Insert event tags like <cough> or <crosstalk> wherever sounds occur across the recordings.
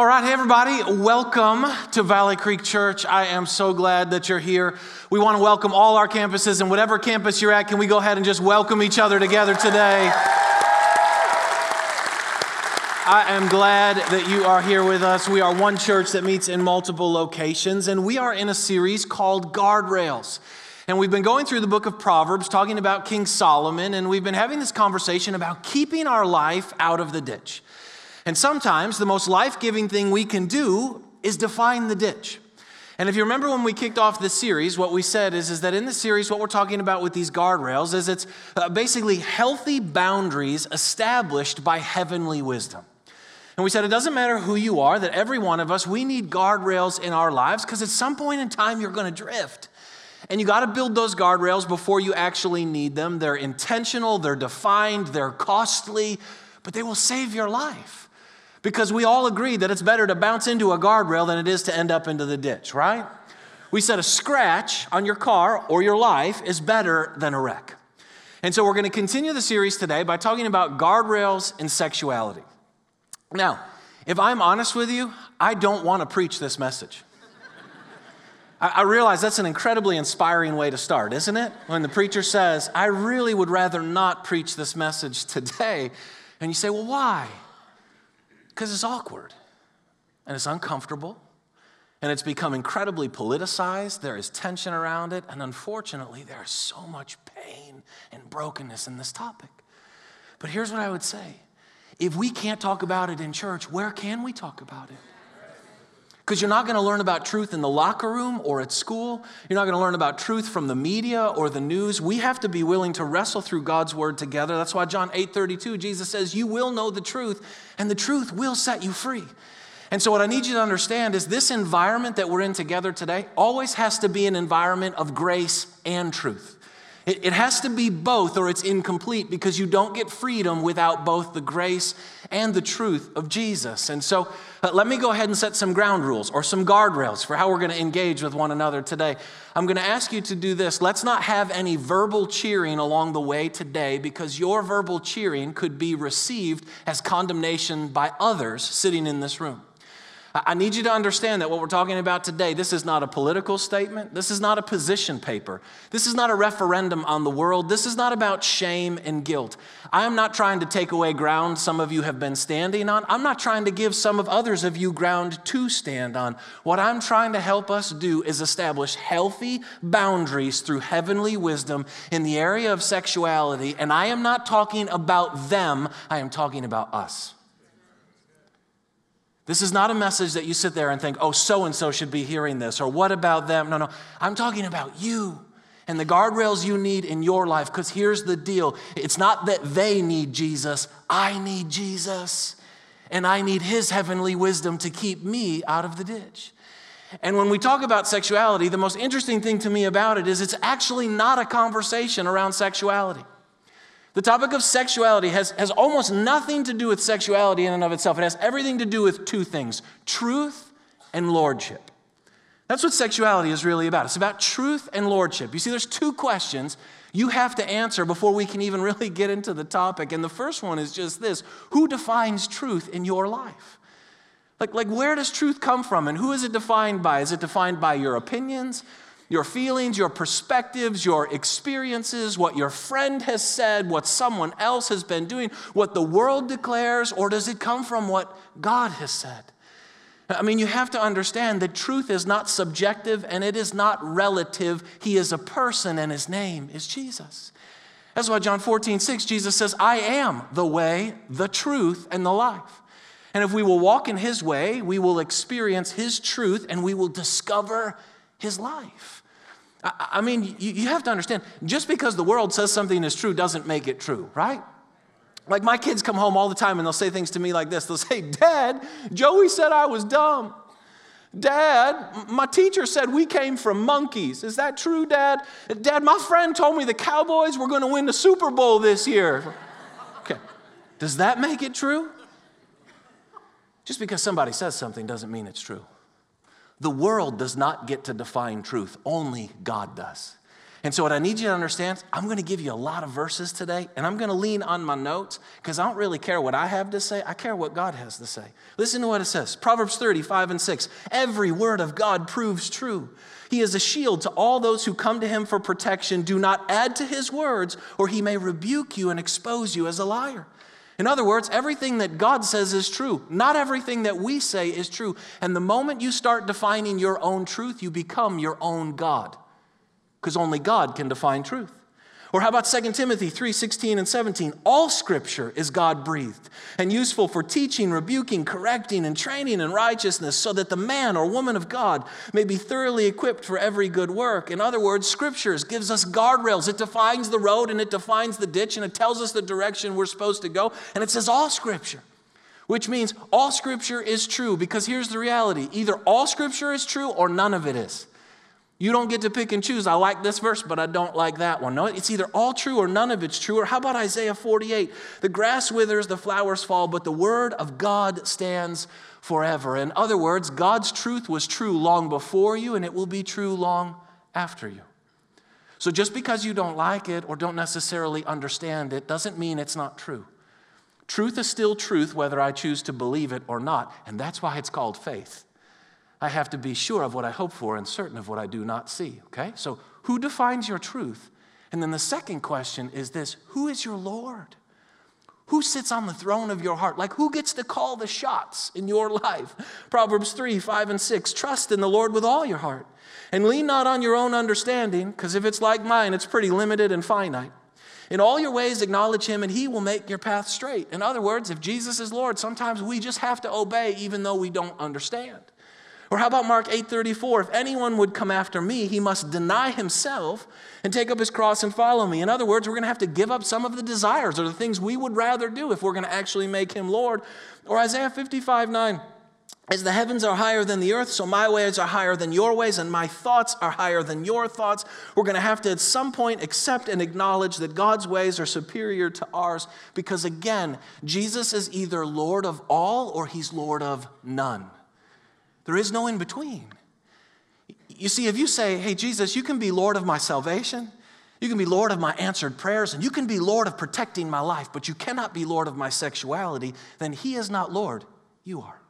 All right, hey everybody, welcome to Valley Creek Church. I am so glad that you're here. We want to welcome all our campuses, and whatever campus you're at, can we go ahead and just welcome each other together today? I am glad that you are here with us. We are one church that meets in multiple locations, and we are in a series called Guardrails. And we've been going through the book of Proverbs, talking about King Solomon, and we've been having this conversation about keeping our life out of the ditch. And sometimes the most life giving thing we can do is define the ditch. And if you remember when we kicked off this series, what we said is, is that in the series, what we're talking about with these guardrails is it's uh, basically healthy boundaries established by heavenly wisdom. And we said it doesn't matter who you are, that every one of us, we need guardrails in our lives because at some point in time you're going to drift. And you got to build those guardrails before you actually need them. They're intentional, they're defined, they're costly, but they will save your life. Because we all agree that it's better to bounce into a guardrail than it is to end up into the ditch, right? We said a scratch on your car or your life is better than a wreck. And so we're going to continue the series today by talking about guardrails and sexuality. Now, if I'm honest with you, I don't want to preach this message. I, realize that's an incredibly inspiring way to start, isn't it? When the preacher says, I really would rather not preach this message today. And you say, well, why? Because it's awkward and it's uncomfortable and it's become incredibly politicized. There is tension around it, and unfortunately, there is so much pain and brokenness in this topic. But here's what I would say if we can't talk about it in church, where can we talk about it? Because you're not going to learn about truth in the locker room or at school. You're not going to learn about truth from the media or the news. We have to be willing to wrestle through God's word together. That's why John 8 32, Jesus says, You will know the truth, and the truth will set you free. And so, what I need you to understand is this environment that we're in together today always has to be an environment of grace and truth. It, it has to be both, or it's incomplete because you don't get freedom without both the grace and the truth of Jesus. And so, uh, let me go ahead and set some ground rules or some guardrails for how we're going to engage with one another today. I'm going to ask you to do this. Let's not have any verbal cheering along the way today because your verbal cheering could be received as condemnation by others sitting in this room. I need you to understand that what we're talking about today, this is not a political statement. This is not a position paper. This is not a referendum on the world. This is not about shame and guilt. I am not trying to take away ground some of you have been standing on. I'm not trying to give some of others of you ground to stand on. What I'm trying to help us do is establish healthy boundaries through heavenly wisdom in the area of sexuality. And I am not talking about them, I am talking about us. This is not a message that you sit there and think, oh, so and so should be hearing this, or what about them? No, no. I'm talking about you and the guardrails you need in your life, because here's the deal it's not that they need Jesus, I need Jesus. And I need his heavenly wisdom to keep me out of the ditch. And when we talk about sexuality, the most interesting thing to me about it is it's actually not a conversation around sexuality. The topic of sexuality has, has almost nothing to do with sexuality in and of itself. It has everything to do with two things truth and lordship. That's what sexuality is really about. It's about truth and lordship. You see, there's two questions you have to answer before we can even <laughs> really get into the topic. And the first one is just this Who defines truth in your life? Like, like where does truth come from and who is it defined by? Is it defined by your opinions? Your feelings, your perspectives, your experiences, what your friend has said, what someone else has been doing, what the world declares, or does it come from what God has said? I mean, you have to understand that truth is not subjective and it is not relative. He is a person and his name is Jesus. That's why John 14, 6, Jesus says, I am the way, the truth, and the life. And if we will walk in his way, we will experience his truth and we will discover his life. I mean, you have to understand, just because the world says something is true doesn't make it true, right? Like my kids come home all the time and they'll say things to me like this. They'll say, Dad, Joey said I was dumb. Dad, my teacher said we came from monkeys. Is that true, Dad? Dad, my friend told me the Cowboys were going to win the Super Bowl this year. Okay. Does that make it true? Just because somebody says something doesn't mean it's true. The world does not get to define truth, only God does. And so, what I need you to understand, I'm going to give you a lot of verses today, and I'm going to lean on my notes because I don't really care what I have to say. I care what God has to say. Listen to what it says Proverbs 35 and 6. Every word of God proves true. He is a shield to all those who come to him for protection. Do not add to his words, or he may rebuke you and expose you as a liar. In other words, everything that God says is true. Not everything that we say is true. And the moment you start defining your own truth, you become your own God because only God can define truth. Or how about 2 Timothy 3:16 and 17? All scripture is God breathed and useful for teaching, rebuking, correcting, and training in righteousness, so that the man or woman of God may be thoroughly equipped for every good work. In other words, scriptures gives us guardrails. It defines the road and it defines the ditch and it tells us the direction we're supposed to go. And it says all scripture, which means all scripture is true because here's the reality either all scripture is true or none of it is. You don't get to pick and choose. I like this verse, but I don't like that one. No, it's either all true or none of it's true. Or how about Isaiah 48? The grass withers, the flowers fall, but the word of God stands forever. In other words, God's truth was true long before you, and it will be true long after you. So just because you don't like it or don't necessarily understand it doesn't mean it's not true. Truth is still truth, whether I choose to believe it or not, and that's why it's called faith. I have to be sure of what I hope for and certain of what I do not see. Okay? So, who defines your truth? And then the second question is this Who is your Lord? Who sits on the throne of your heart? Like, who gets to call the shots in your <laughs> life? Proverbs 3 5 and 6. Trust in the Lord with all your heart and lean not on your own understanding, because if it's like mine, it's pretty limited and finite. In all your ways, acknowledge him, and he will make your path straight. In other words, if Jesus is Lord, sometimes we just have to obey even though we don't understand. Or how about Mark 8:34? If anyone would come after me, he must deny himself and take up his cross and follow me. In other words, we're going to have to give up some of the desires or the things we would rather do if we're going to actually make him Lord. Or Isaiah 55:9. As the heavens are higher than the earth, so my ways are higher than your ways, and my thoughts are higher than your thoughts. We're going to have to, at some point, accept and acknowledge that God's ways are superior to ours because, again, Jesus is either Lord of all or he's Lord of none. There is no in between. You see, if you say, hey, Jesus, you can be Lord of my salvation, you can be Lord of my answered prayers, and you can be Lord of protecting my life, but you cannot be Lord of my sexuality, then He is not Lord, you are.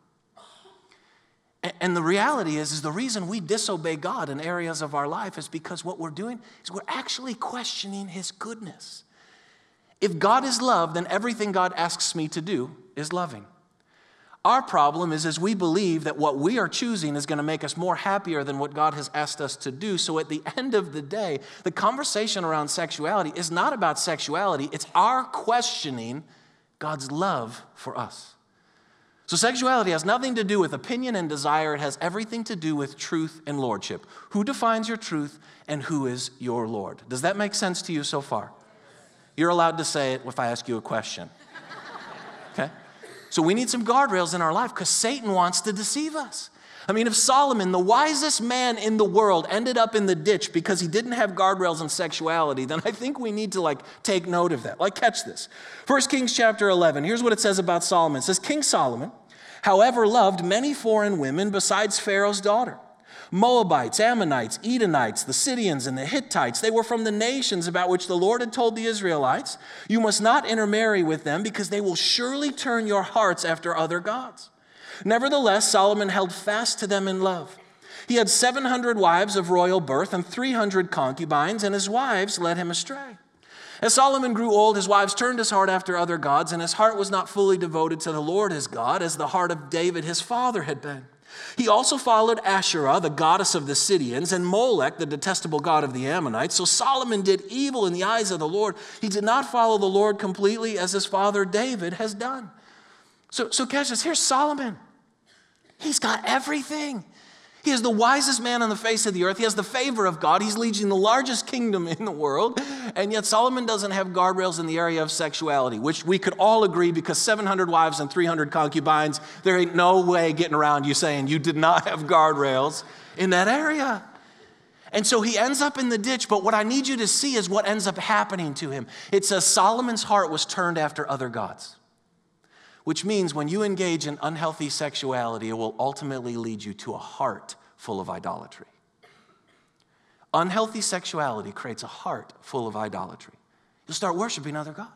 And the reality is, is the reason we disobey God in areas of our life is because what we're doing is we're actually questioning His goodness. If God is love, then everything God asks me to do is loving. Our problem is, is we believe that what we are choosing is going to make us more happier than what God has asked us to do. So at the <laughs> end of the day, the conversation around sexuality is not about sexuality, it's our questioning God's love for us. So sexuality has nothing to do with opinion and desire, it has everything to do with truth and lordship. Who defines your truth and who is your Lord? Does that make sense to you so far? You're allowed to say it if I ask you a question. So we need some guardrails in our life because Satan wants to deceive us. I mean, if Solomon, the wisest man in the world, ended up in the ditch because he didn't have guardrails on sexuality, then I think we need to like take note of that. Like, catch this. First Kings chapter 11. Here's what it says about Solomon. It says, King Solomon, however, loved many foreign women besides Pharaoh's daughter. Moabites, Ammonites, Edomites, the Sidonians, and the Hittites. They were from the nations about which the Lord had told the Israelites, You must not intermarry with them because they will surely turn your hearts after other gods. Nevertheless, Solomon held fast to them in love. He had 700 wives of royal birth and 300 concubines, and his wives led him astray. As Solomon grew old, his wives turned his heart after other gods, and his heart was not fully devoted to the Lord his God, as the heart of David his father had been. He also followed Asherah, the goddess of the Sidonians, and Molech, the detestable god of the Ammonites. So Solomon did evil in the eyes of the Lord. He did not follow the Lord completely as his father David has done. So, so catch this. Here's Solomon. He's got everything. He is the wisest man on the face of the earth. He has the favor of God. He's leading the largest kingdom in the world. And yet, Solomon doesn't have guardrails in the area of sexuality, which we could all agree because 700 wives and 300 concubines, there ain't no way getting around you saying you did not have guardrails in that area. And so he ends up in the ditch, but what I need you to see is what ends up happening to him. It says Solomon's heart was turned after other gods which means when you engage in unhealthy sexuality, it will ultimately lead you to a heart full of idolatry. Unhealthy sexuality creates a heart full of idolatry. You'll start worshiping other gods.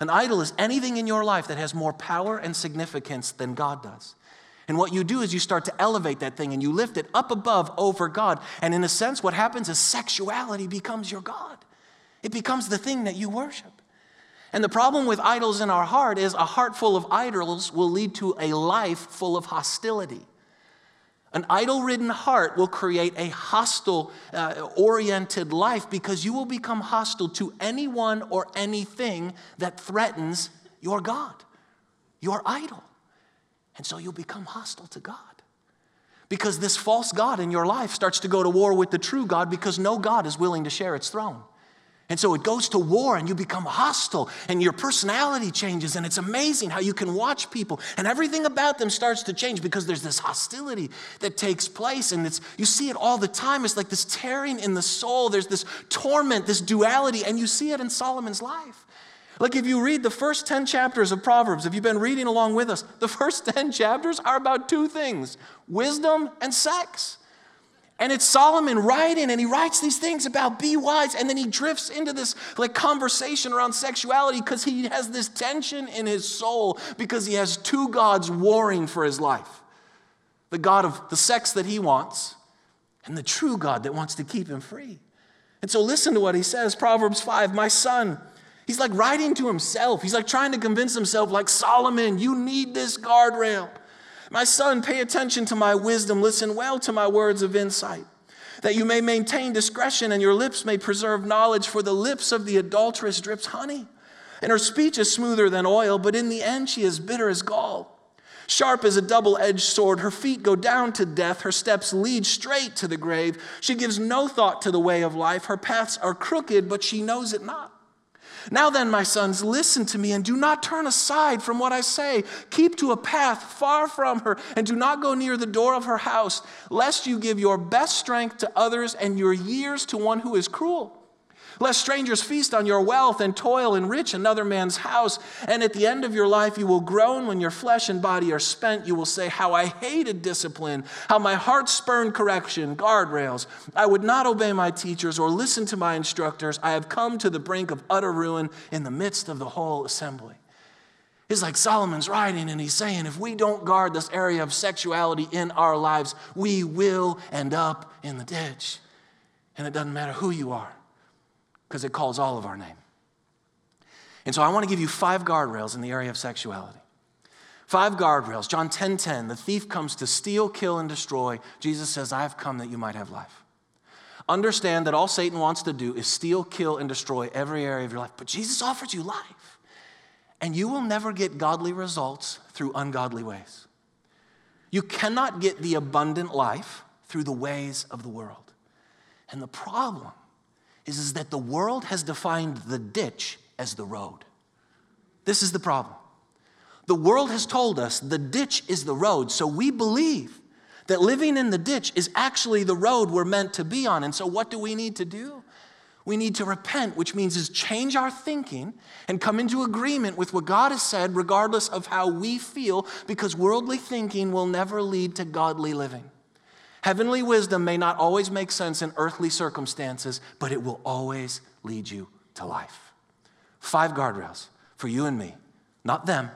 An idol is anything in your life that has more power and significance than God does. And what you do is you start to elevate that thing and you lift it up above over God. And in a sense, what happens is sexuality becomes your God, it becomes the thing that you worship. And the problem with idols in our heart is a heart full of idols will lead to a life full of hostility. An idol ridden heart will create a hostile uh, oriented life because you will become hostile to anyone or anything that threatens your God, your idol. And so you'll become hostile to God. Because this false God in your life starts to go to war with the true God because no God is willing to share its throne. And so it goes to war and you become hostile and your personality changes. And it's amazing how you can watch people and everything about them starts to change because there's this hostility that takes place. And it's, you see it all the time. It's like this tearing in the soul. There's this torment, this duality. And you see it in Solomon's life. Like if you read the first 10 chapters of Proverbs, if you've been reading along with us, the <laughs> first 10 chapters are about two things wisdom and sex. And it's Solomon writing, and he writes these things about be wise, and then he drifts into this like conversation around sexuality because he has this tension in his soul because he has two gods warring for his life the God of the sex that he wants, and the true God that wants to keep him free. And so listen to what he says Proverbs 5 My son, he's like writing to himself. He's like trying to convince himself, like Solomon, you need this guardrail. My son, pay attention to my wisdom, listen well to my words of insight, that you may maintain discretion and your lips may preserve knowledge, for the lips of the adulteress drips honey, and her speech is smoother than oil, but in the end she is bitter as gall. Sharp as a double edged sword, her feet go down to death, her steps lead straight to the grave. She gives no thought to the way of life, her paths are crooked, but she knows it not. Now then, my sons, listen to me and do not turn aside from what I say. Keep to a path far from her and do not go near the door of her house, lest you give your best strength to others and your years to one who is cruel. Lest strangers feast on your wealth and toil enrich another man's house. And at the end of your life, you will groan when your flesh and body are spent. You will say, How I hated discipline, how my heart spurned correction, guardrails. I would not obey my teachers or listen to my instructors. I have come to the brink of utter ruin in the midst of the whole assembly. It's like Solomon's writing, and he's saying, if we don't guard this area of sexuality in our lives, we will end up in the ditch. And it doesn't matter who you are because it calls all of our name. And so I want to give you five guardrails in the area of sexuality. Five guardrails. John 10:10, 10, 10, the thief comes to steal, kill and destroy. Jesus says, "I have come that you might have life." Understand that all Satan wants to do is steal, kill and destroy every area of your life. But Jesus offers you life. And you will never get godly results through ungodly ways. You cannot get the abundant life through the ways of the world. And the problem is, is that the world has defined the ditch as the road. This is the problem. The world has told us the ditch is the road, so we believe that living in the ditch is actually the road we're meant to be on. And so, what do we need to do? We need to repent, which means is change our thinking and come into agreement with what God has said, regardless of how we feel, because worldly thinking will never lead to godly living. Heavenly wisdom may not always make sense in earthly circumstances, but it will always lead you to life. Five guardrails for you and me, not them,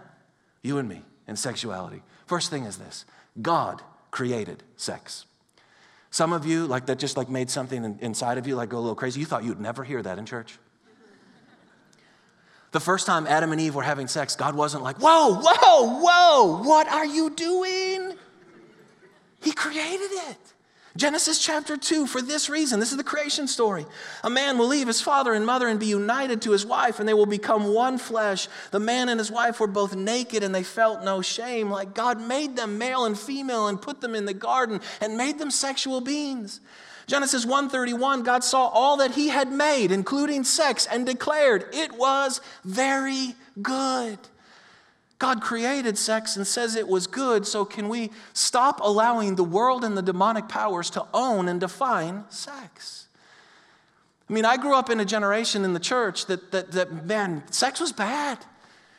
you and me, in sexuality. First thing is this God created sex. Some of you, like that just like made something inside of you like go a little crazy. You thought you'd never hear that in church. The first time Adam and Eve were having sex, God wasn't like, whoa, whoa, whoa, what are you doing? Created it. Genesis chapter 2, for this reason, this is the creation story. A man will leave his father and mother and be united to his wife, and they will become one flesh. The man and his wife were both naked and they felt no shame. Like God made them male and female and put them in the garden and made them sexual beings. Genesis 1:31 God saw all that he had made including sex and declared it was very good. God created sex and says it was good, so can we stop allowing the world and the demonic powers to own and define sex? I mean, I grew up in a generation in the church that, that, that man, sex was bad.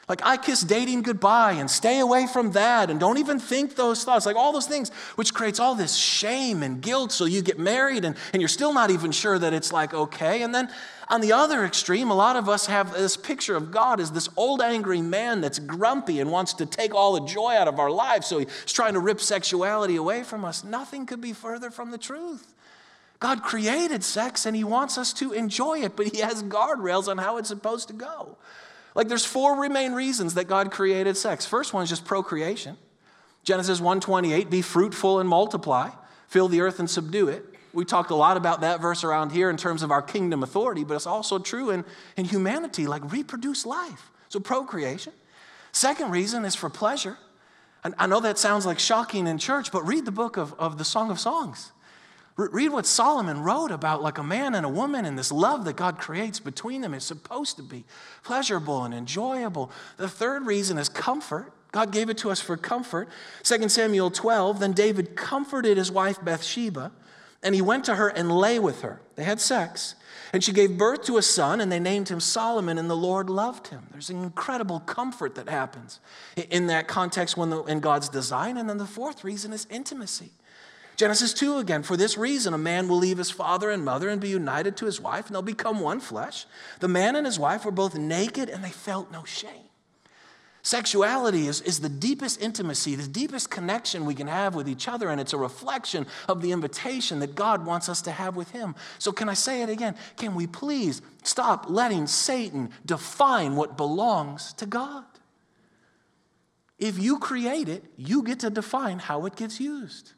Like, I kiss dating goodbye and stay away from that and don't even think those thoughts. Like, all those things, which creates all this shame and guilt. So you get married and, and you're still not even sure that it's like okay. And then on the other extreme, a lot of us have this picture of God as this old angry man that's grumpy and wants to take all the joy out of our lives. So he's trying to rip sexuality away from us. Nothing could be further from the truth. God created sex and he wants us to enjoy it, but he has guardrails on how it's supposed to go. Like there's four main reasons that God created sex. First one is just procreation. Genesis 1:28, be fruitful and multiply, fill the earth and subdue it. We talked a lot about that verse around here in terms of our kingdom authority, but it's also true in, in humanity, like reproduce life. So procreation. Second reason is for pleasure. And I know that sounds like shocking in church, but read the book of, of the Song of Songs. Read what Solomon wrote about like a man and a woman and this love that God creates between them is supposed to be pleasurable and enjoyable. The third reason is comfort. God gave it to us for comfort. 2 Samuel 12, then David comforted his wife Bathsheba, and he went to her and lay with her. They had sex. And she gave birth to a son, and they named him Solomon, and the Lord loved him. There's an incredible comfort that happens in that context when the, in God's design. And then the fourth reason is intimacy. Genesis 2 again, for this reason, a man will leave his father and mother and be united to his wife, and they'll become one flesh. The man and his wife were both naked, and they felt no shame. Sexuality is, is the deepest intimacy, the deepest connection we can have with each other, and it's a reflection of the invitation that God wants us to have with Him. So, can I say it again? Can we please stop letting Satan define what belongs to God? If you create it, you get to define how it gets used.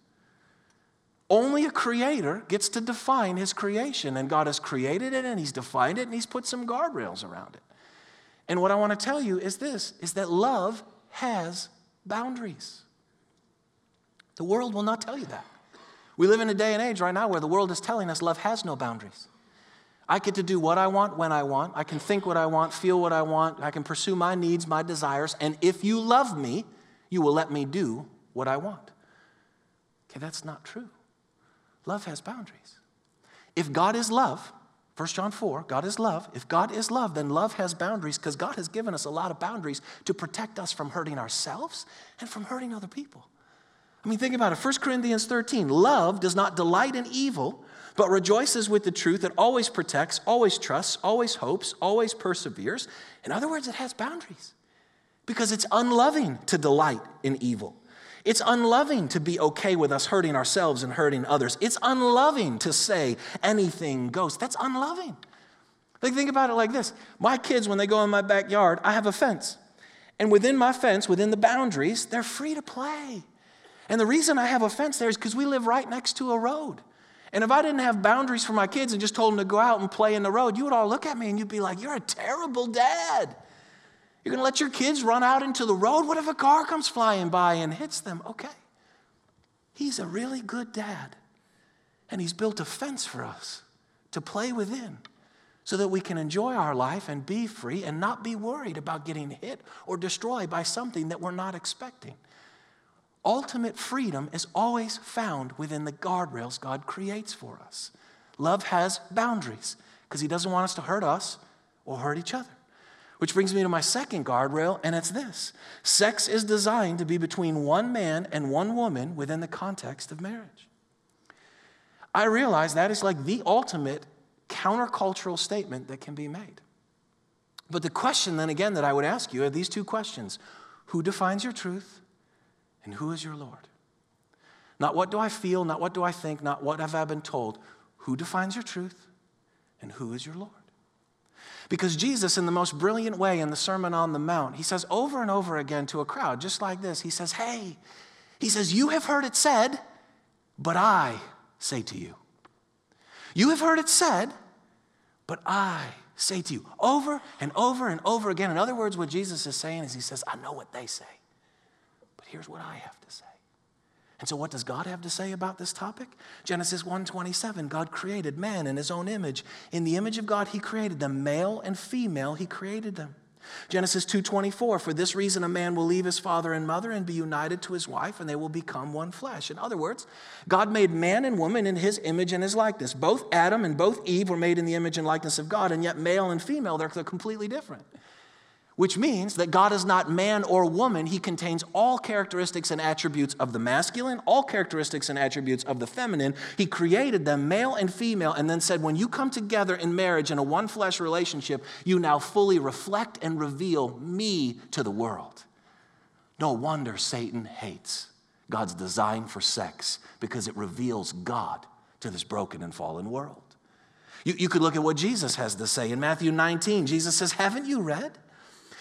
Only a creator gets to define his creation, and God has created it and he's defined it and he's put some guardrails around it. And what I want to tell you is this is that love has boundaries. The world will not tell you that. We live in a day and age right now where the world is telling us love has no boundaries. I get to do what I want when I want. I can think what I want, feel what I want. I can pursue my needs, my desires. And if you love me, you will let me do what I want. Okay, that's not true. Love has boundaries. If God is love, 1 John 4, God is love. If God is love, then love has boundaries because God has given us a lot of boundaries to protect us from hurting ourselves and from hurting other people. I mean, think about it. 1 Corinthians 13 love does not delight in evil, but rejoices with the truth that always protects, always trusts, always hopes, always perseveres. In other words, it has boundaries because it's unloving to delight in evil. It's unloving to be okay with us hurting ourselves and hurting others. It's unloving to say anything goes. That's unloving. Like, think about it like this my kids, when they go in my backyard, I have a fence. And within my fence, within the boundaries, they're free to play. And the reason I have a fence there is because we live right next to a road. And if I didn't have boundaries for my kids and just told them to go out and play in the road, you would all look at me and you'd be like, You're a terrible dad. You're going to let your kids run out into the road? What if a car comes flying by and hits them? Okay. He's a really good dad. And he's built a fence for us to play within so that we can enjoy our life and be free and not be worried about getting hit or destroyed by something that we're not expecting. Ultimate freedom is always found within the guardrails God creates for us. Love has boundaries because he doesn't want us to hurt us or hurt each other. Which brings me to my second guardrail, and it's this sex is designed to be between one man and one woman within the context of marriage. I realize that is like the ultimate countercultural statement that can be made. But the question, then again, that I would ask you are these two questions Who defines your truth, and who is your Lord? Not what do I feel, not what do I think, not what have I been told. Who defines your truth, and who is your Lord? Because Jesus, in the most brilliant way in the Sermon on the Mount, he says over and over again to a crowd, just like this, he says, Hey, he says, You have heard it said, but I say to you. You have heard it said, but I say to you. Over and over and over again. In other words, what Jesus is saying is, He says, I know what they say, but here's what I have. And so what does God have to say about this topic? Genesis 1:27, God created man in his own image. In the image of God he created them, male and female he created them. Genesis 2:24, for this reason a man will leave his father and mother and be united to his wife and they will become one flesh. In other words, God made man and woman in his image and his likeness. Both Adam and both Eve were made in the image and likeness of God, and yet male and female they're completely different. Which means that God is not man or woman. He contains all characteristics and attributes of the masculine, all characteristics and attributes of the feminine. He created them, male and female, and then said, When you come together in marriage in a one flesh relationship, you now fully reflect and reveal me to the world. No wonder Satan hates God's design for sex because it reveals God to this broken and fallen world. You, you could look at what Jesus has to say in Matthew 19. Jesus says, Haven't you read?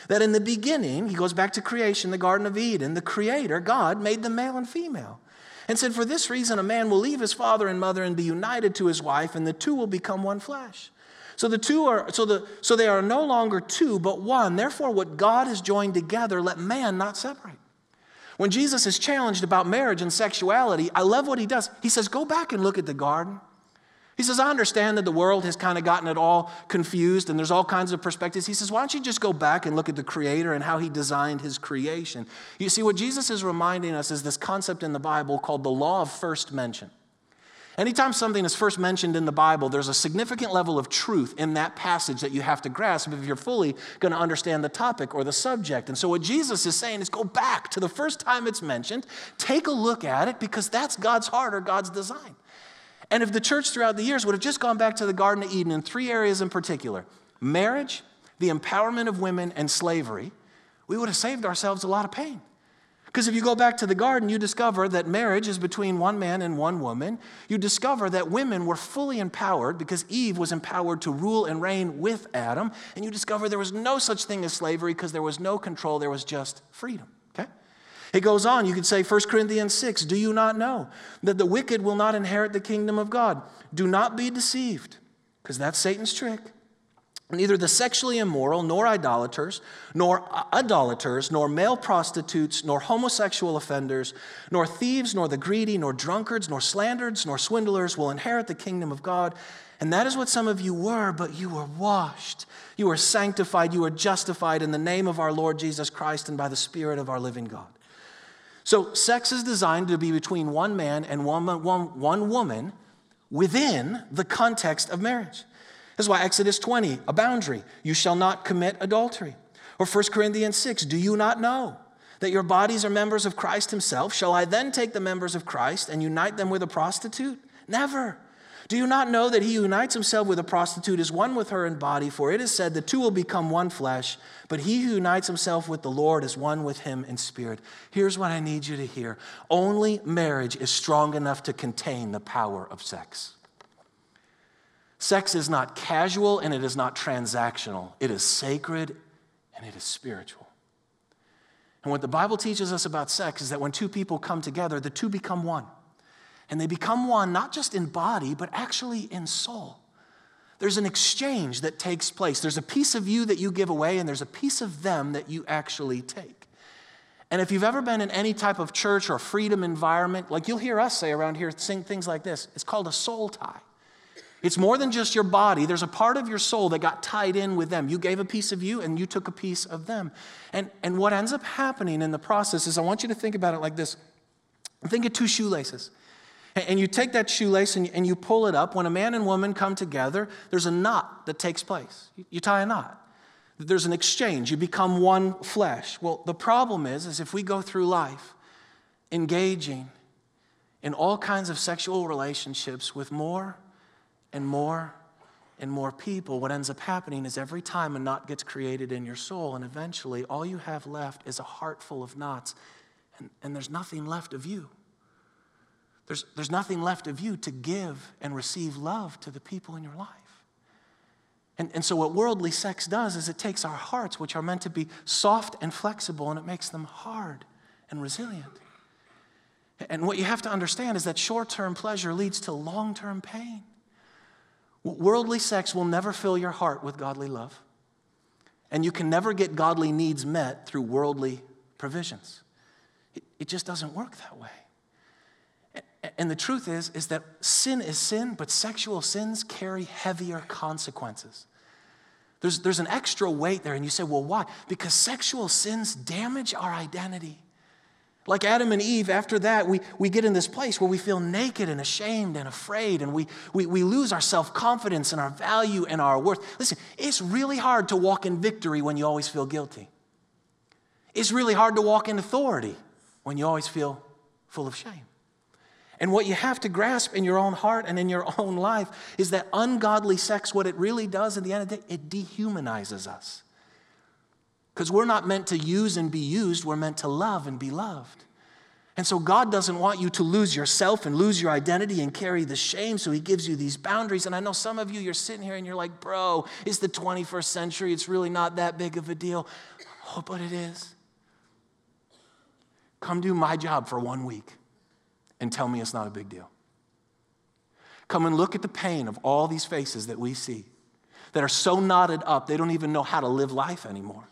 That in the beginning, he goes back to creation, the Garden of Eden, the Creator, God, made them male and female. And said, For this reason, a man will leave his father and mother and be united to his wife, and the two will become one flesh. So the two are so the so they are no longer two, but one. Therefore, what God has joined together, let man not separate. When Jesus is challenged about marriage and sexuality, I love what he does. He says, Go back and look at the garden. He says, I understand that the world has kind of gotten it all confused and there's all kinds of perspectives. He says, Why don't you just go back and look at the Creator and how He designed His creation? You see, what Jesus is reminding us is this concept in the Bible called the law of first mention. Anytime something is first mentioned in the Bible, there's a significant level of truth in that passage that you have to grasp if you're fully going to understand the topic or the subject. And so, what Jesus is saying is go back to the first time it's mentioned, take a look at it, because that's God's heart or God's design. And if the church throughout the years would have just gone back to the Garden of Eden in three areas in particular marriage, the empowerment of women, and slavery, we would have saved ourselves a lot of pain. Because if you go back to the garden, you discover that marriage is between one man and one woman. You discover that women were fully empowered because Eve was empowered to rule and reign with Adam. And you discover there was no such thing as slavery because there was no control, there was just freedom. It goes on, you could say 1 Corinthians 6 Do you not know that the wicked will not inherit the kingdom of God? Do not be deceived, because that's Satan's trick. Neither the sexually immoral, nor idolaters, nor uh, idolaters, nor male prostitutes, nor homosexual offenders, nor thieves, nor the greedy, nor drunkards, nor slanderers, nor swindlers will inherit the kingdom of God. And that is what some of you were, but you were washed. You were sanctified. You were justified in the name of our Lord Jesus Christ and by the Spirit of our living God. So, sex is designed to be between one man and one, one, one woman within the context of marriage. This is why Exodus 20, a boundary, you shall not commit adultery. Or 1 Corinthians 6, do you not know that your bodies are members of Christ Himself? Shall I then take the members of Christ and unite them with a prostitute? Never. Do you not know that he who unites himself with a prostitute is one with her in body? For it is said, the two will become one flesh, but he who unites himself with the Lord is one with him in spirit. Here's what I need you to hear only marriage is strong enough to contain the power of sex. Sex is not casual and it is not transactional, it is sacred and it is spiritual. And what the Bible teaches us about sex is that when two people come together, the two become one. And they become one, not just in body, but actually in soul. There's an exchange that takes place. There's a piece of you that you give away, and there's a piece of them that you actually take. And if you've ever been in any type of church or freedom environment, like you'll hear us say around here, sing things like this it's called a soul tie. It's more than just your body. There's a part of your soul that got tied in with them. You gave a piece of you and you took a piece of them. And, and what ends up happening in the process is I want you to think about it like this think of two shoelaces. And you take that shoelace and you pull it up. When a man and woman come together, there's a knot that takes place. You tie a knot. There's an exchange. You become one flesh. Well, the problem is, is if we go through life engaging in all kinds of sexual relationships with more and more and more people, what ends up happening is every time a knot gets created in your soul, and eventually all you have left is a heart full of knots, and, and there's nothing left of you. There's, there's nothing left of you to give and receive love to the people in your life. And, and so, what worldly sex does is it takes our hearts, which are meant to be soft and flexible, and it makes them hard and resilient. And what you have to understand is that short term pleasure leads to long term pain. Worldly sex will never fill your heart with godly love. And you can never get godly needs met through worldly provisions. It, it just doesn't work that way. And the truth is, is that sin is sin, but sexual sins carry heavier consequences. There's, there's an extra weight there, and you say, well, why? Because sexual sins damage our identity. Like Adam and Eve, after that, we, we get in this place where we feel naked and ashamed and afraid, and we, we, we lose our self confidence and our value and our worth. Listen, it's really hard to walk in victory when you always feel guilty. It's really hard to walk in authority when you always feel full of shame. And what you have to grasp in your own heart and in your <laughs> own life is that ungodly sex, what it really does at the end of the day, it dehumanizes us. Because we're not meant to use and be used, we're meant to love and be loved. And so God doesn't want you to lose yourself and lose your identity and carry the shame, so He gives you these boundaries. And I know some of you, you're sitting here and you're like, bro, it's the 21st century, it's really not that big of a deal. Oh, but it is. Come do my job for one week and tell me it's not a big deal. Come and look at the pain of all these faces that we see that are so knotted up, they don't even know how to live life anymore.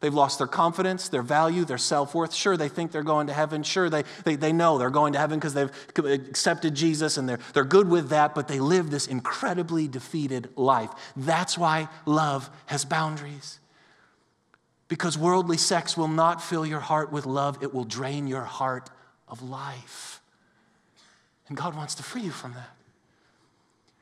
They've lost their confidence, their value, their self worth. Sure, they think they're going to heaven. Sure, they, they, they know they're going to heaven because they've accepted Jesus and they're, they're good with that, but they live this incredibly defeated life. That's why love has boundaries. Because worldly sex will not fill your heart with love, it will drain your heart of life. And God wants to free you from that.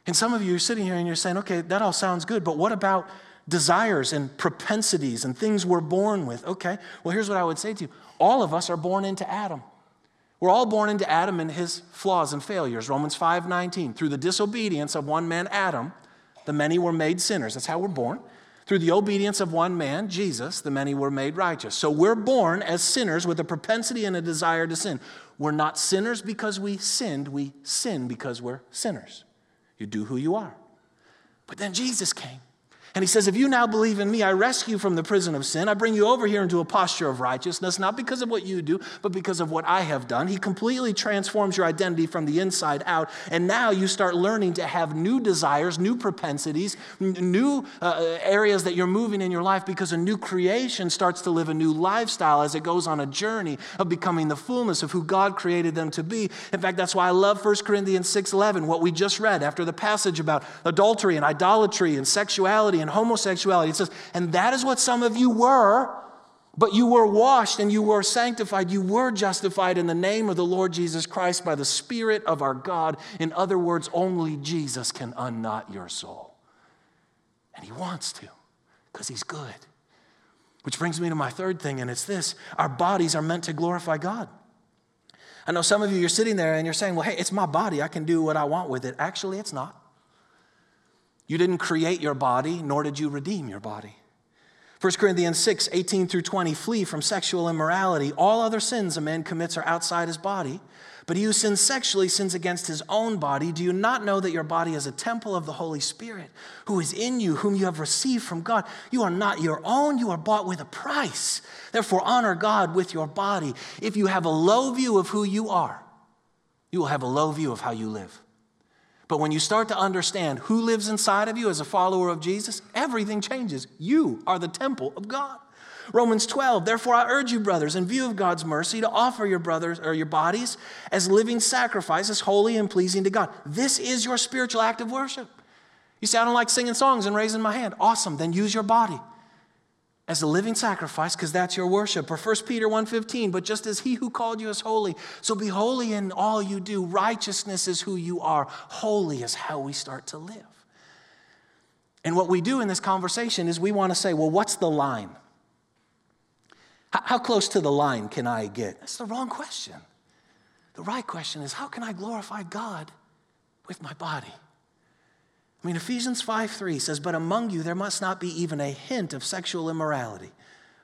And some of you are sitting here and you're saying, okay, that all sounds good, but what about desires and propensities and things we're born with. Okay, well, here's what I would say to you all of us are born into Adam. We're all born into Adam and his flaws and failures. Romans 5 19. Through the disobedience of one man, Adam, the many were made sinners. That's how we're born. Through the obedience of one man, Jesus, the many were made righteous. So we're born as sinners with a propensity and a desire to sin. We're not sinners because we sinned, we sin because we're sinners. You do who you are. But then Jesus came. And he says, If you now believe in me, I rescue you from the prison of sin. I bring you over here into a posture of righteousness, not because of what you do, but because of what I have done. He completely transforms your identity from the inside out. And now you start learning to have new desires, new propensities, new uh, areas that you're moving in your life because a new creation starts to live a new lifestyle as it goes on a journey of becoming the fullness of who God created them to be. In fact, that's why I love 1 Corinthians 6:11, what we just read after the passage about adultery and idolatry and sexuality and homosexuality. It says, and that is what some of you were, but you were washed and you were sanctified. You were justified in the name of the Lord Jesus Christ by the Spirit of our God. In other words, only Jesus can unknot your soul. And He wants to, because He's good. Which brings me to my third thing, and it's this our bodies are meant to glorify God. I know some of you, you're sitting there and you're saying, well, hey, it's my body. I can do what I want with it. Actually, it's not. You didn't create your body, nor did you redeem your body. 1 Corinthians 6, 18 through 20, flee from sexual immorality. All other sins a man commits are outside his body, but he who sins sexually sins against his own body. Do you not know that your body is a temple of the Holy Spirit, who is in you, whom you have received from God? You are not your own, you are bought with a price. Therefore, honor God with your body. If you have a low view of who you are, you will have a low view of how you live. But when you start to understand who lives inside of you as a follower of Jesus, everything changes. You are the temple of God. Romans 12, therefore I urge you, brothers, in view of God's mercy, to offer your brothers or your bodies as living sacrifices, holy and pleasing to God. This is your spiritual act of worship. You say, I don't like singing songs and raising my hand. Awesome, then use your body as a living sacrifice because that's your worship. Or 1 peter 1.15 but just as he who called you is holy so be holy in all you do. Righteousness is who you are. Holy is how we start to live. And what we do in this conversation is we want to say well what's the line? How close to the line can i get? That's the wrong question. The right question is how can i glorify god with my body I mean, Ephesians 5 3 says, But among you there must not be even a hint of sexual immorality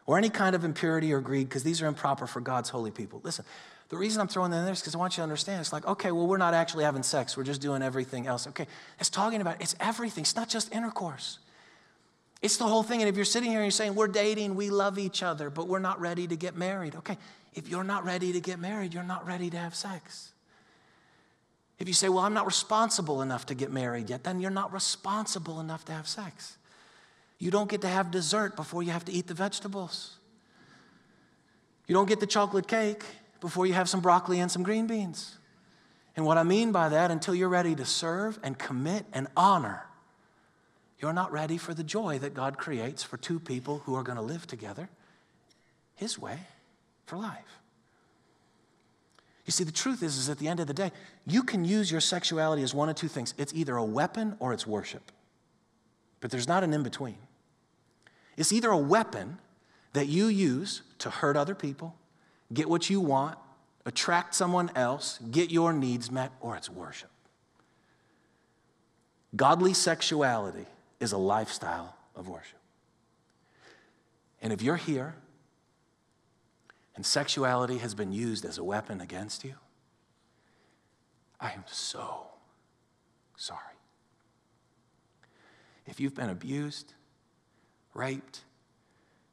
or any kind of impurity or greed, because these are improper for God's holy people. Listen, the reason I'm throwing that in there is because I want you to understand it's like, okay, well, we're not actually having sex, we're just doing everything else. Okay, it's talking about it's everything, it's not just intercourse. It's the whole thing. And if you're sitting here and you're saying, we're dating, we love each other, but we're not ready to get married, okay, if you're not ready to get married, you're not ready to have sex. If you say, Well, I'm not responsible enough to get married yet, then you're not responsible enough to have sex. You don't get to have dessert before you have to eat the vegetables. You don't get the chocolate cake before you have some broccoli and some green beans. And what I mean by that, until you're ready to serve and commit and honor, you're not ready for the joy that God creates for two people who are going to live together His way for life. You see, the truth is, is at the end of the day, you can use your sexuality as one of two things. It's either a weapon or it's worship. But there's not an in between. It's either a weapon that you use to hurt other people, get what you want, attract someone else, get your needs met, or it's worship. Godly sexuality is a lifestyle of worship. And if you're here and sexuality has been used as a weapon against you, I am so sorry. If you've been abused, raped,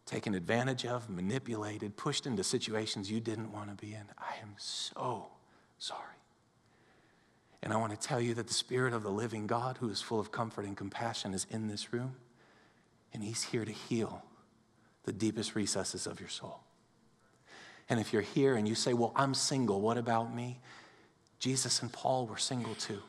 taken advantage of, manipulated, pushed into situations you didn't want to be in, I am so sorry. And I want to tell you that the Spirit of the living God, who is full of comfort and compassion, is in this room, and He's here to heal the deepest recesses of your soul. And if you're here and you say, Well, I'm single, what about me? Jesus and Paul were single too.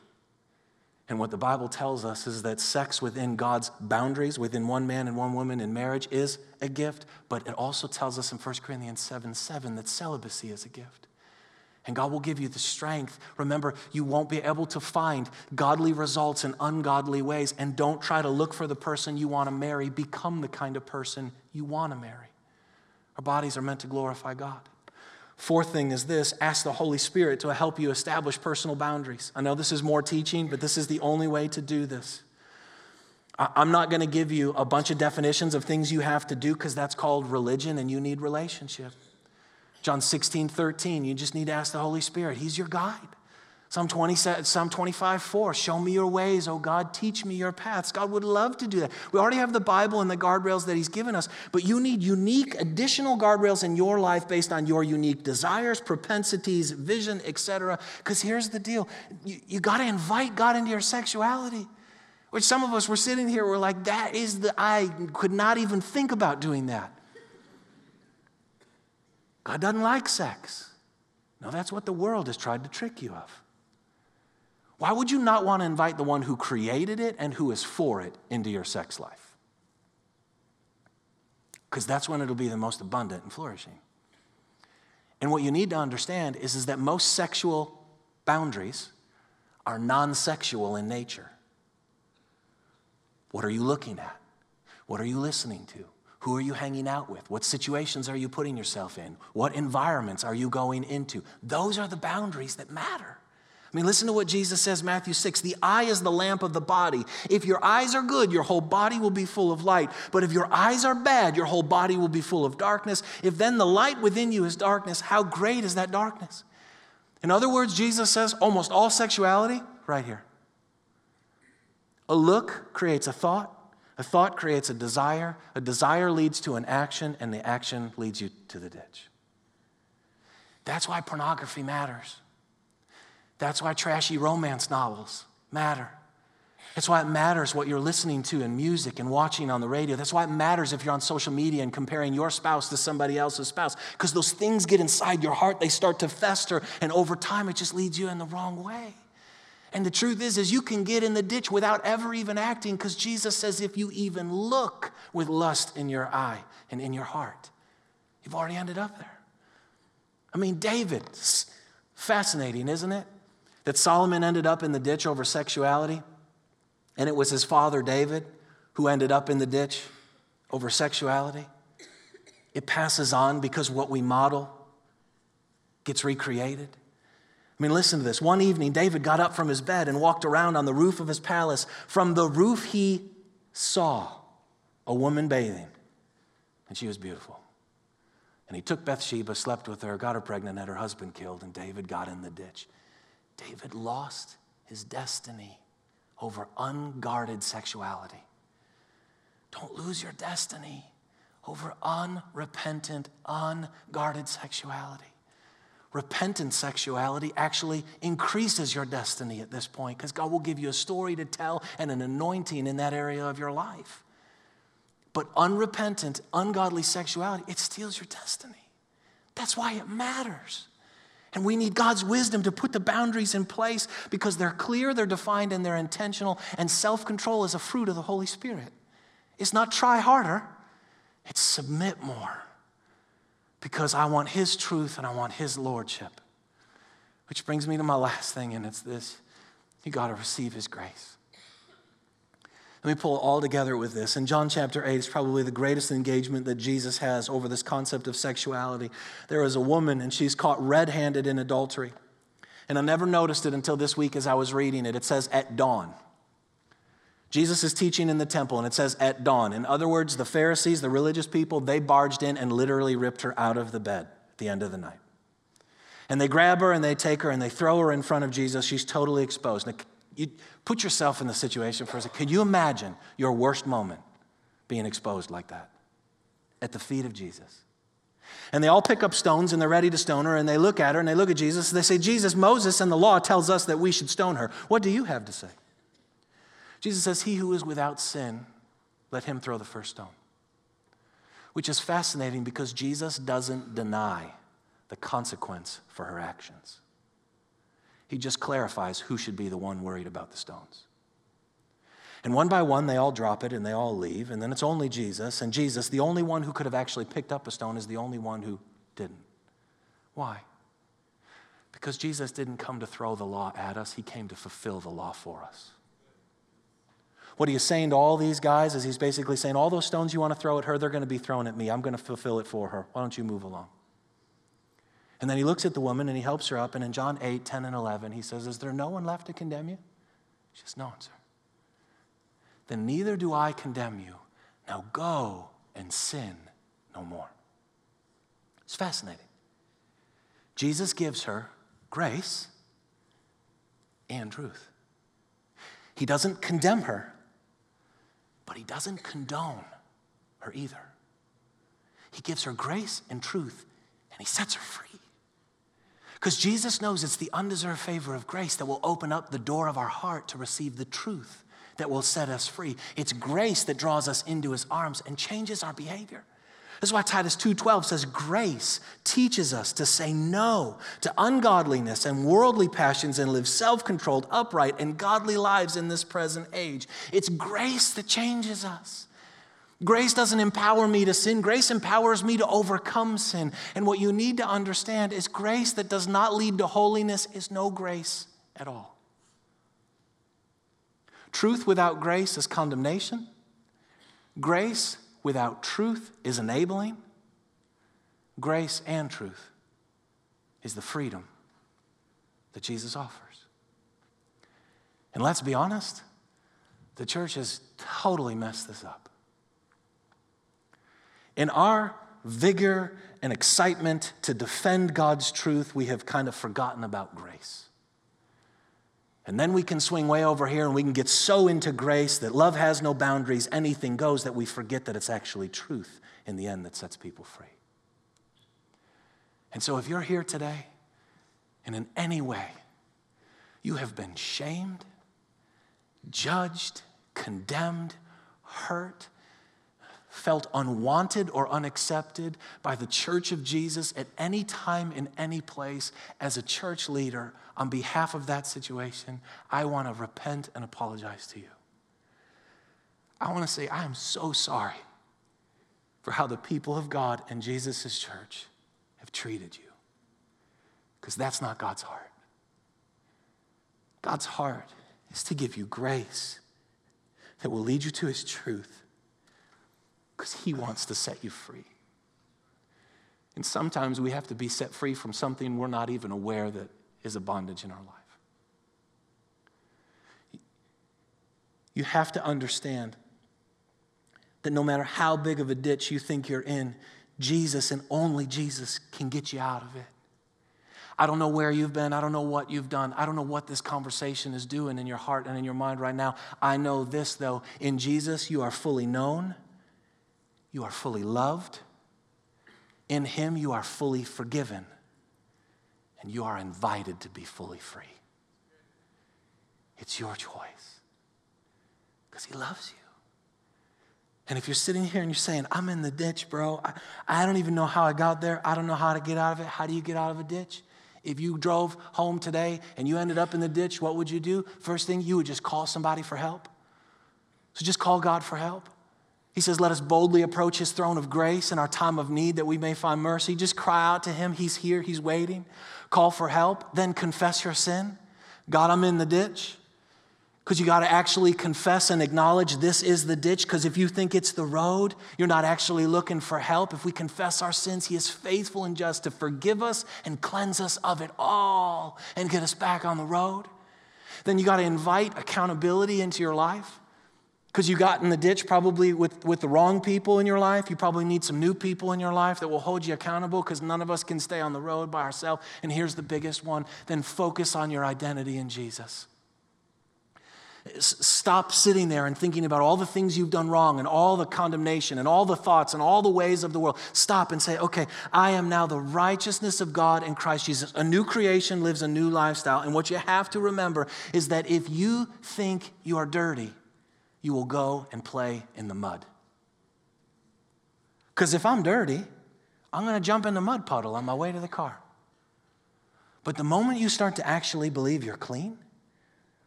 And what the Bible tells us is that sex within God's boundaries, within one man and one woman in marriage, is a gift. But it also tells us in 1 Corinthians 7 7 that celibacy is a gift. And God will give you the strength. Remember, you won't be able to find godly results in ungodly ways. And don't try to look for the person you want to marry. Become the kind of person you want to marry. Our bodies are meant to glorify God. Fourth thing is this ask the Holy Spirit to help you establish personal boundaries. I know this is more teaching, but this is the only way to do this. I'm not going to give you a bunch of definitions of things you have to do because that's called religion and you need relationship. John 16, 13, you just need to ask the Holy Spirit. He's your guide. Psalm, 20, Psalm 25, 4, show me your ways, oh God, teach me your paths. God would love to do that. We already have the Bible and the guardrails that He's given us, but you need unique additional guardrails in your life based on your unique desires, propensities, vision, etc. Because here's the deal you, you got to invite God into your sexuality. Which some of us were sitting here, we're like, that is the, I could not even think about doing that. God doesn't like sex. No, that's what the world has tried to trick you of. Why would you not want to invite the one who created it and who is for it into your sex life? Because that's when it'll be the most abundant and flourishing. And what you need to understand is, is that most sexual boundaries are non sexual in nature. What are you looking at? What are you listening to? Who are you hanging out with? What situations are you putting yourself in? What environments are you going into? Those are the boundaries that matter. I mean, listen to what Jesus says, Matthew 6. The eye is the lamp of the body. If your eyes are good, your whole body will be full of light. But if your eyes are bad, your whole body will be full of darkness. If then the light within you is darkness, how great is that darkness? In other words, Jesus says almost all sexuality, right here. A look creates a thought, a thought creates a desire, a desire leads to an action, and the action leads you to the ditch. That's why pornography matters. That's why trashy romance novels matter. That's why it matters what you're listening to in music and watching on the radio. That's why it matters if you're on social media and comparing your spouse to somebody else's spouse. Because those things get inside your heart, they start to fester, and over time it just leads you in the wrong way. And the truth is, is you can get in the ditch without ever even acting, because Jesus says if you even look with lust in your eye and in your heart, you've already ended up there. I mean, David, fascinating, isn't it? That Solomon ended up in the ditch over sexuality, and it was his father David who ended up in the ditch over sexuality. It passes on because what we model gets recreated. I mean, listen to this. One evening, David got up from his bed and walked around on the roof of his palace. From the roof, he saw a woman bathing, and she was beautiful. And he took Bathsheba, slept with her, got her pregnant, had her husband killed, and David got in the ditch. David lost his destiny over unguarded sexuality. Don't lose your destiny over unrepentant, unguarded sexuality. Repentant sexuality actually increases your destiny at this point because God will give you a story to tell and an anointing in that area of your life. But unrepentant, ungodly sexuality, it steals your destiny. That's why it matters. And we need God's wisdom to put the boundaries in place because they're clear, they're defined, and they're intentional. And self control is a fruit of the Holy Spirit. It's not try harder, it's submit more because I want His truth and I want His lordship. Which brings me to my last thing, and it's this you got to receive his grace. Let me pull it all together with this. In John chapter 8, it's probably the greatest engagement that Jesus has over this concept of sexuality. There is a woman, and she's caught red handed in adultery. And I never noticed it until this week as I was reading it. It says, at dawn. Jesus is teaching in the temple, and it says, at dawn. In other words, the Pharisees, the religious people, they barged in and literally ripped her out of the bed at the end of the night. And they grab her and they take her and they throw her in front of Jesus. She's totally exposed. Now, you put yourself in the situation for a second. Can you imagine your worst moment being exposed like that at the feet of Jesus? And they all pick up stones and they're ready to stone her and they look at her and they look at Jesus and they say, Jesus, Moses and the law tells us that we should stone her. What do you have to say? Jesus says, He who is without sin, let him throw the first stone. Which is fascinating because Jesus doesn't deny the consequence for her actions. He just clarifies who should be the one worried about the stones. And one by one, they all drop it and they all leave. And then it's only Jesus. And Jesus, the only one who could have actually picked up a stone, is the only one who didn't. Why? Because Jesus didn't come to throw the law at us, He came to fulfill the law for us. What he is saying to all these guys is he's basically saying, All those stones you want to throw at her, they're going to be thrown at me. I'm going to fulfill it for her. Why don't you move along? And then he looks at the woman and he helps her up. And in John 8, 10, and 11, he says, Is there no one left to condemn you? She says, No, sir. Then neither do I condemn you. Now go and sin no more. It's fascinating. Jesus gives her grace and truth. He doesn't condemn her, but he doesn't condone her either. He gives her grace and truth, and he sets her free. Because Jesus knows it's the undeserved favor of grace that will open up the door of our heart to receive the truth that will set us free. It's grace that draws us into his arms and changes our behavior. This is why Titus 2:12 says grace teaches us to say no to ungodliness and worldly passions and live self-controlled, upright and godly lives in this present age. It's grace that changes us. Grace doesn't empower me to sin, grace empowers me to overcome sin. And what you need to understand is grace that does not lead to holiness is no grace at all. Truth without grace is condemnation. Grace without truth is enabling. Grace and truth is the freedom that Jesus offers. And let's be honest, the church has totally messed this up. In our vigor and excitement to defend God's truth, we have kind of forgotten about grace. And then we can swing way over here and we can get so into grace that love has no boundaries, anything goes, that we forget that it's actually truth in the end that sets people free. And so if you're here today and in any way you have been shamed, judged, condemned, hurt, felt unwanted or unaccepted by the church of Jesus at any time, in any place, as a church leader, on behalf of that situation, I want to repent and apologize to you. I want to say, I am so sorry for how the people of God and Jesus' church have treated you. Because that's not God's heart. God's heart is to give you grace that will lead you to his truth because He wants to set you free. And sometimes we have to be set free from something we're not even aware that is a bondage in our life. You have to understand that no matter how big of a ditch you think you're in, Jesus and only Jesus can get you out of it. I don't know where you've been. I don't know what you've done. I don't know what this conversation is doing in your heart and in your mind right now. I know this, though. In Jesus, you are fully known you are fully loved. In Him, you are fully forgiven. And you are invited to be fully free. It's your choice because He loves you. And if you're sitting here and you're saying, I'm in the ditch, bro, I, I don't even know how I got there, I don't know how to get out of it. How do you get out of a ditch? If you drove home today and you ended up in the ditch, what would you do? First thing, you would just call somebody for help. So just call God for help. He says, Let us boldly approach his throne of grace in our time of need that we may find mercy. Just cry out to him. He's here, he's waiting. Call for help, then confess your sin. God, I'm in the ditch. Because you got to actually confess and acknowledge this is the ditch. Because if you think it's the road, you're not actually looking for help. If we confess our sins, He is faithful and just to forgive us and cleanse us of it all and get us back on the road. Then you got to invite accountability into your life. Because you got in the ditch probably with, with the wrong people in your life. You probably need some new people in your life that will hold you accountable because none of us can stay on the road by ourselves. And here's the biggest one then focus on your identity in Jesus. Stop sitting there and thinking about all the things you've done wrong and all the condemnation and all the thoughts and all the ways of the world. Stop and say, okay, I am now the righteousness of God in Christ Jesus. A new creation lives a new lifestyle. And what you have to remember is that if you think you are dirty, you will go and play in the mud. Because if I'm dirty, I'm going to jump in the mud puddle on my way to the car. But the moment you start to actually believe you're clean,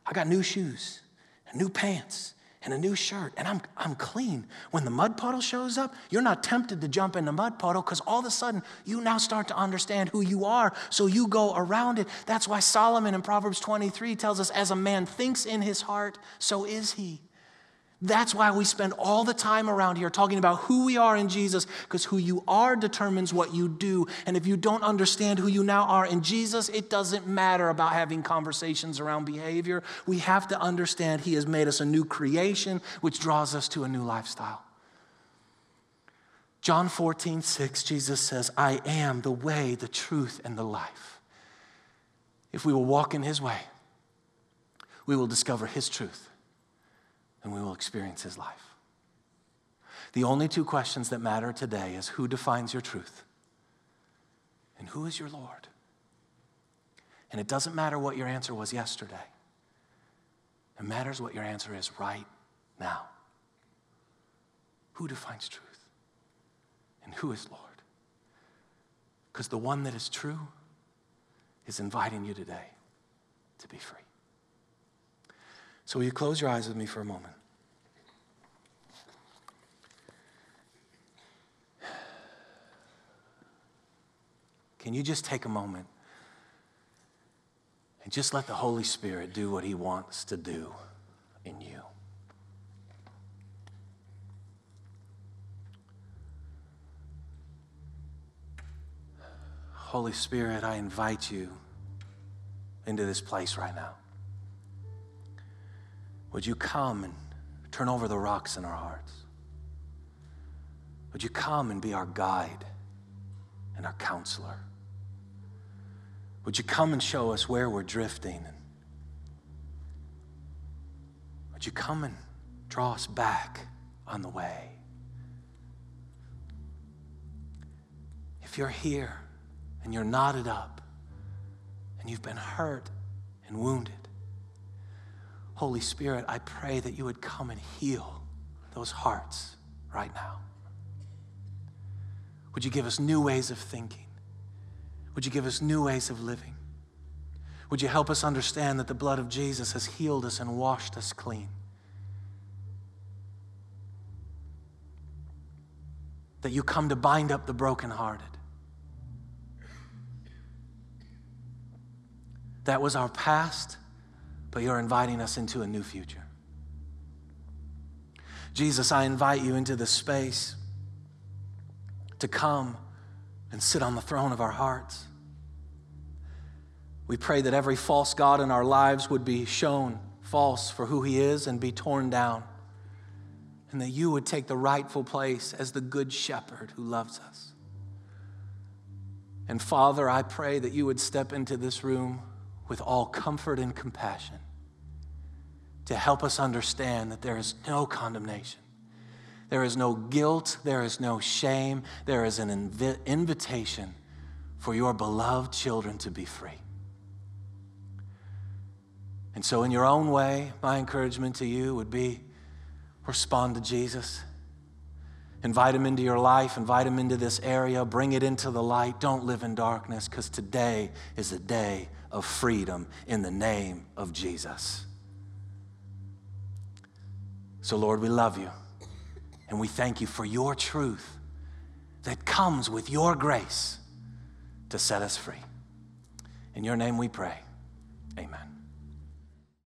I got new shoes and new pants and a new shirt, and I'm, I'm clean. When the mud puddle shows up, you're not tempted to jump in the mud puddle because all of a sudden you now start to understand who you are, so you go around it. That's why Solomon in Proverbs 23 tells us, as a man thinks in his heart, so is he. That's why we spend all the time around here talking about who we are in Jesus, because who you are determines what you do. And if you don't understand who you now are in Jesus, it doesn't matter about having conversations around behavior. We have to understand He has made us a new creation, which draws us to a new lifestyle. John 14, 6, Jesus says, I am the way, the truth, and the life. If we will walk in His way, we will discover His truth and we will experience his life. The only two questions that matter today is who defines your truth and who is your Lord? And it doesn't matter what your answer was yesterday. It matters what your answer is right now. Who defines truth? And who is Lord? Because the one that is true is inviting you today to be free. So, will you close your eyes with me for a moment? Can you just take a moment and just let the Holy Spirit do what He wants to do in you? Holy Spirit, I invite you into this place right now. Would you come and turn over the rocks in our hearts? Would you come and be our guide and our counselor? Would you come and show us where we're drifting? And Would you come and draw us back on the way? If you're here and you're knotted up and you've been hurt and wounded, Holy Spirit, I pray that you would come and heal those hearts right now. Would you give us new ways of thinking? Would you give us new ways of living? Would you help us understand that the blood of Jesus has healed us and washed us clean? That you come to bind up the brokenhearted. That was our past but you're inviting us into a new future. Jesus, I invite you into this space to come and sit on the throne of our hearts. We pray that every false God in our lives would be shown false for who he is and be torn down, and that you would take the rightful place as the good shepherd who loves us. And Father, I pray that you would step into this room with all comfort and compassion to help us understand that there is no condemnation. There is no guilt. There is no shame. There is an invi- invitation for your beloved children to be free. And so, in your own way, my encouragement to you would be respond to Jesus. Invite him into your life, invite him into this area, bring it into the light. Don't live in darkness because today is a day of freedom in the name of Jesus. So, Lord, we love you And we thank you for your truth that comes with your grace to set us free. In your name we pray. Amen.